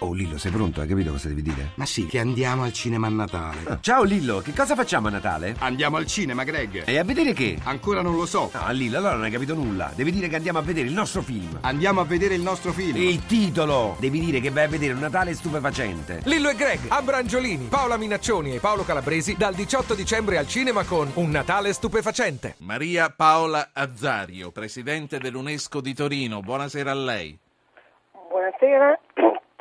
Oh Lillo, sei pronto? Hai capito cosa devi dire? Ma sì, che andiamo al cinema a Natale. Ah, ciao Lillo, che cosa facciamo a Natale? Andiamo al cinema, Greg. E a vedere che? Ancora non lo so. No, Lillo, allora non hai capito nulla. Devi dire che andiamo a vedere il nostro film. Andiamo a vedere il nostro film. Il titolo! Devi dire che vai a vedere un Natale stupefacente. Lillo e Greg, Abrangiolini, Paola Minaccioni e Paolo Calabresi dal 18 dicembre al cinema con Un Natale stupefacente. Maria Paola Azzario, presidente dell'UNESCO di Torino. Buonasera a lei. Buonasera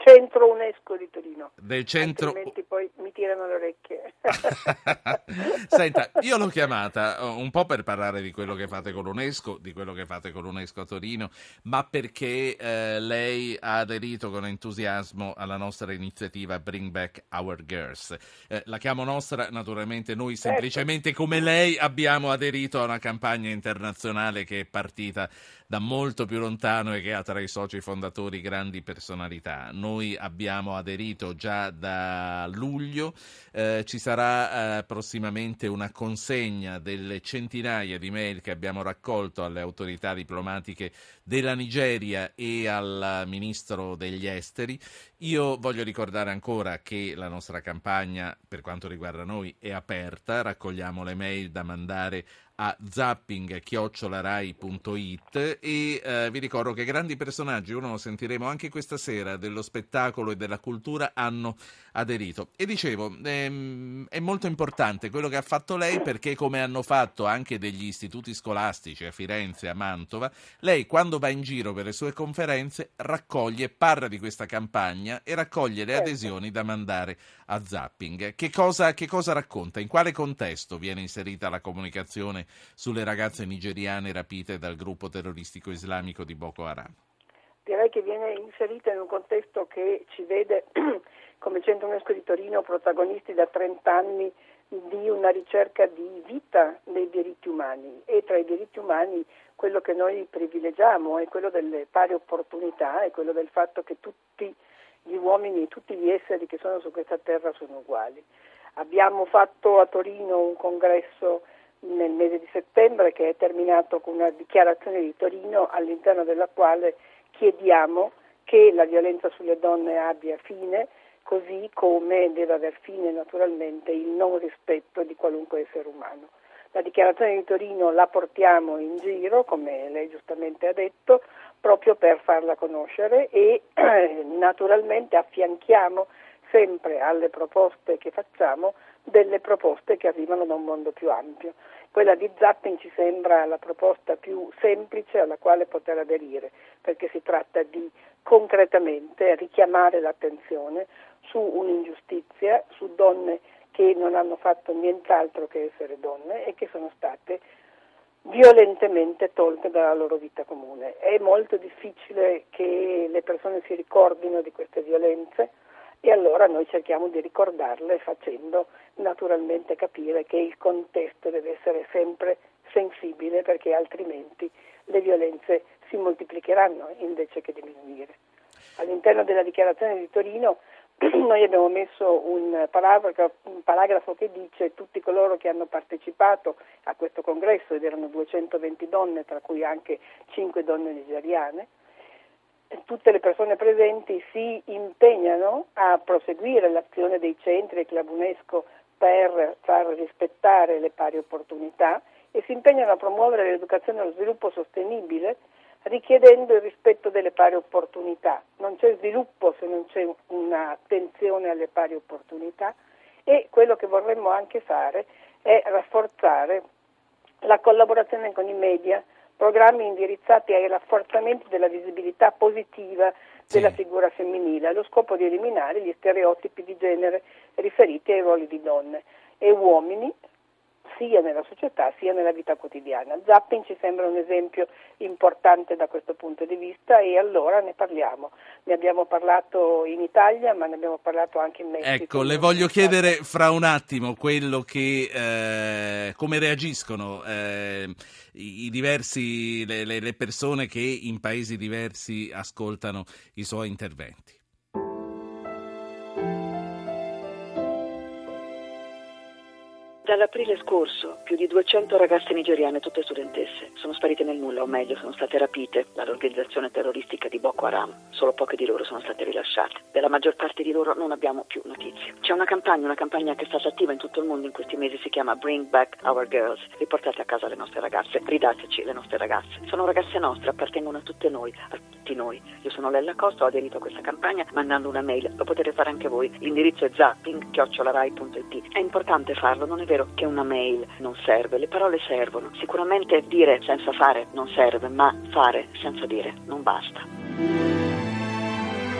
centro UNESCO di Torino. Del centro... Altrimenti poi mi tirano le orecchie. Senta, io l'ho chiamata uh, un po' per parlare di quello che fate con l'UNESCO, di quello che fate con l'UNESCO a Torino, ma perché eh, lei ha aderito con entusiasmo alla nostra iniziativa Bring Back Our Girls. Eh, la chiamo nostra, naturalmente noi Certo. semplicemente come lei abbiamo aderito a una campagna internazionale che è partita da molto più lontano e che ha tra i soci fondatori grandi personalità. Noi abbiamo aderito già da luglio, eh, ci sarà eh, prossimamente una consegna delle centinaia di mail che abbiamo raccolto alle autorità diplomatiche della Nigeria e al ministro degli esteri. Io voglio ricordare ancora che la nostra campagna, per quanto riguarda noi, è aperta, raccogliamo le mail da mandare a zapping.rai.it e eh, vi ricordo che grandi personaggi, uno lo sentiremo anche questa sera, dello spettacolo e della cultura hanno aderito. E dicevo, ehm, è molto importante quello che ha fatto lei perché come hanno fatto anche degli istituti scolastici a Firenze, a Mantova, lei quando va in giro per le sue conferenze raccoglie, parla di questa campagna e raccoglie le Certo. adesioni da mandare a Zapping. Che cosa, che cosa racconta? In quale contesto viene inserita la comunicazione sulle ragazze nigeriane rapite dal gruppo terroristico islamico di Boko Haram? Direi che viene inserita in un contesto che ci vede come Centro UNESCO di Torino protagonisti da 30 anni di una ricerca di vita dei diritti umani e tra i diritti umani quello che noi privilegiamo è quello delle pari opportunità, è quello del fatto che tutti gli uomini, tutti gli esseri che sono su questa terra sono uguali. Abbiamo fatto a Torino un congresso nel mese di settembre che è terminato con una dichiarazione di Torino all'interno della quale chiediamo che la violenza sulle donne abbia fine, così come deve aver fine naturalmente il non rispetto di qualunque essere umano. La dichiarazione di Torino la portiamo in giro, come lei giustamente ha detto, proprio per farla conoscere e naturalmente affianchiamo sempre alle proposte che facciamo delle proposte che arrivano da un mondo più ampio. Quella di Zapping ci sembra la proposta più semplice alla quale poter aderire, perché si tratta di concretamente richiamare l'attenzione su un'ingiustizia, su donne che non hanno fatto nient'altro che essere donne e che sono state violentemente tolte dalla loro vita comune. È molto difficile che le persone si ricordino di queste violenze e allora noi cerchiamo di ricordarle facendo naturalmente capire che il contesto deve essere sempre sensibile perché altrimenti le violenze si moltiplicheranno invece che diminuire. All'interno della dichiarazione di Torino noi abbiamo messo un paragrafo, un paragrafo, che dice tutti coloro che hanno partecipato a questo congresso, ed erano 220 donne, tra cui anche 5 donne nigeriane, tutte le persone presenti si impegnano a proseguire l'azione dei centri e Club UNESCO per far rispettare le pari opportunità e si impegnano a promuovere l'educazione e lo sviluppo sostenibile richiedendo il rispetto delle pari opportunità. Non c'è sviluppo se non c'è un'attenzione alle pari opportunità e quello che vorremmo anche fare è rafforzare la collaborazione con i media, programmi indirizzati ai rafforzamenti della visibilità positiva della Sì. figura femminile, allo scopo di eliminare gli stereotipi di genere riferiti ai ruoli di donne e uomini sia nella società sia nella vita quotidiana. Zapping ci sembra un esempio importante da questo punto di vista e allora ne parliamo. Ne abbiamo parlato in Italia ma ne abbiamo parlato anche in Messico. Ecco, le voglio chiedere fra un attimo quello che, eh, come reagiscono eh, i, diversi, le- le persone che in paesi diversi ascoltano i suoi interventi. Dall'aprile scorso più di 200 ragazze nigeriane, tutte studentesse, sono sparite nel nulla, o meglio, sono state rapite dall'organizzazione terroristica di Boko Haram. Solo poche di loro sono state rilasciate. Della maggior parte di loro non abbiamo più notizie. C'è una campagna, una campagna che è stata attiva in tutto il mondo in questi mesi, si chiama Bring Back Our Girls. Riportate a casa le nostre ragazze, ridateci le nostre ragazze. Sono ragazze nostre, appartengono a tutte noi, a tutti noi. Io sono Lella Costa, ho aderito a questa campagna mandando una mail, lo potete fare anche voi. L'indirizzo è zapping.it. È importante farlo, non è vero che una mail non serve, le parole servono. Sicuramente dire senza fare non serve, ma fare senza dire non basta.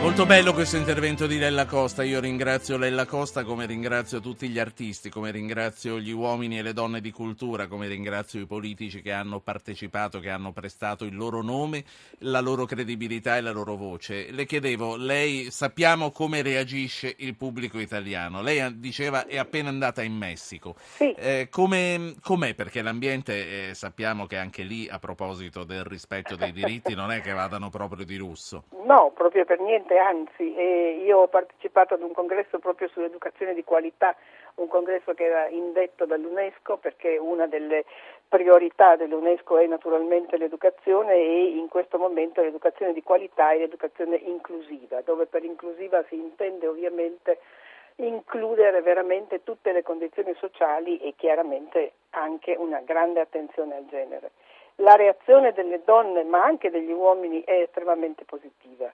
Molto bello questo intervento di Lella Costa, io ringrazio Lella Costa come ringrazio tutti gli artisti, come ringrazio gli uomini e le donne di cultura, come ringrazio i politici che hanno partecipato, che hanno prestato il loro nome, la loro credibilità e la loro voce. Le chiedevo, lei sappiamo come reagisce il pubblico italiano, lei diceva è appena andata in Messico, sì. eh, come, com'è? Perché l'ambiente eh, sappiamo che anche lì a proposito del rispetto dei diritti non è che vadano proprio di lusso. No, proprio per niente anzi eh, io ho partecipato ad un congresso proprio sull'educazione di qualità, un congresso che era indetto dall'UNESCO perché una delle priorità dell'UNESCO è naturalmente l'educazione e in questo momento l'educazione di qualità e l'educazione inclusiva, dove per inclusiva si intende ovviamente includere veramente tutte le condizioni sociali e chiaramente anche una grande attenzione al genere. La reazione delle donne ma anche degli uomini è estremamente positiva.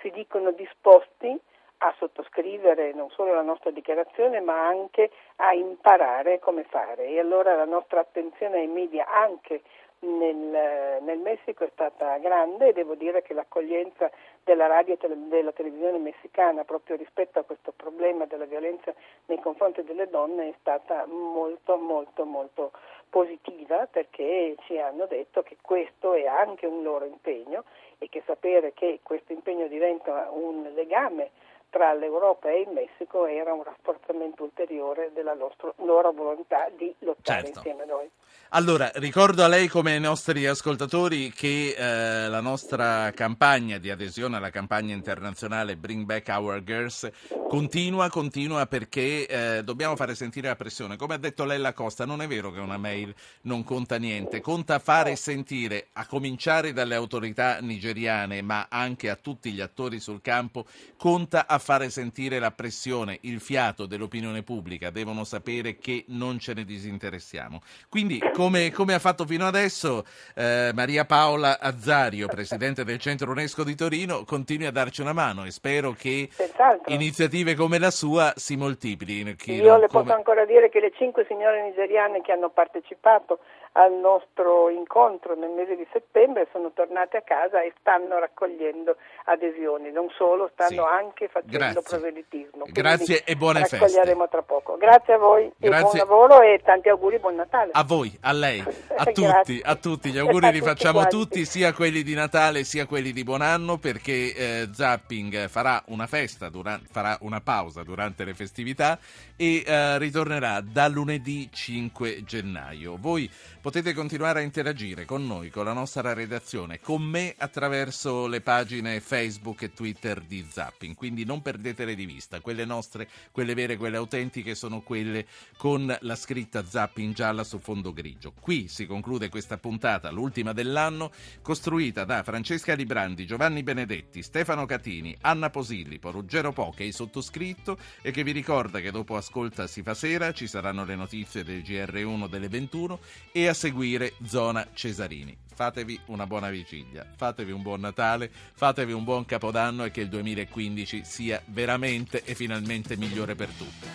Si dicono disposti a sottoscrivere non solo la nostra dichiarazione ma anche a imparare come fare. E allora la nostra attenzione ai media anche nel, nel, Messico è stata grande e devo dire che l'accoglienza della radio e della televisione messicana proprio rispetto a questo problema della violenza nei confronti delle donne è stata molto molto molto positiva perché ci hanno detto che questo è anche un loro impegno e che sapere che questo impegno diventa un legame tra l'Europa e il Messico era un rafforzamento ulteriore della nostro, loro volontà di lottare certo. insieme a noi. Allora, ricordo a lei come ai nostri ascoltatori che eh, la nostra campagna di adesione alla campagna internazionale Bring Back Our Girls continua, continua perché eh, dobbiamo fare sentire la pressione. Come ha detto Lella Costa, non è vero che una mail non conta niente, conta fare sentire, a cominciare dalle autorità nigeriane, ma anche a tutti gli attori sul campo, conta a fare sentire la pressione, il fiato dell'opinione pubblica, devono sapere che non ce ne disinteressiamo. Quindi, come, come ha fatto fino adesso, eh, Maria Paola Azzario, presidente del Centro UNESCO di Torino, continui a darci una mano e spero che Senz'altro. iniziative come la sua si moltiplichino. Io le come... posso ancora dire che le cinque signore nigeriane che hanno partecipato al nostro incontro nel mese di settembre, sono tornate a casa e stanno raccogliendo adesioni, non solo, stanno sì. anche facendo Grazie. proselitismo. Grazie e buone feste. Raccoglieremo tra poco. Grazie a voi Grazie. e buon lavoro e tanti auguri, buon Natale. A voi, a lei, a tutti, a tutti. Gli auguri li facciamo a tutti, sia quelli di Natale sia quelli di buon anno, perché eh, Zapping farà una festa, durante, farà una pausa durante le festività e eh, ritornerà da lunedì 5 gennaio. Voi potete continuare a interagire con noi, con la nostra redazione, con me attraverso le pagine Facebook e Twitter di Zapping, quindi non perdetele di vista, quelle nostre, quelle vere, quelle autentiche sono quelle con la scritta Zapping gialla su fondo grigio. Qui si conclude questa puntata, l'ultima dell'anno, costruita da Francesca Librandi, Giovanni Benedetti, Stefano Catini, Anna Posillipo, Ruggero Poche e sottoscritto. E che vi ricorda che dopo Ascolta si fa sera, ci saranno le notizie del GR1 delle 21 e a seguire Zona Cesarini. Fatevi una buona vigilia, fatevi un buon Natale, fatevi un buon Capodanno e che il 2015 sia veramente e finalmente migliore per tutti.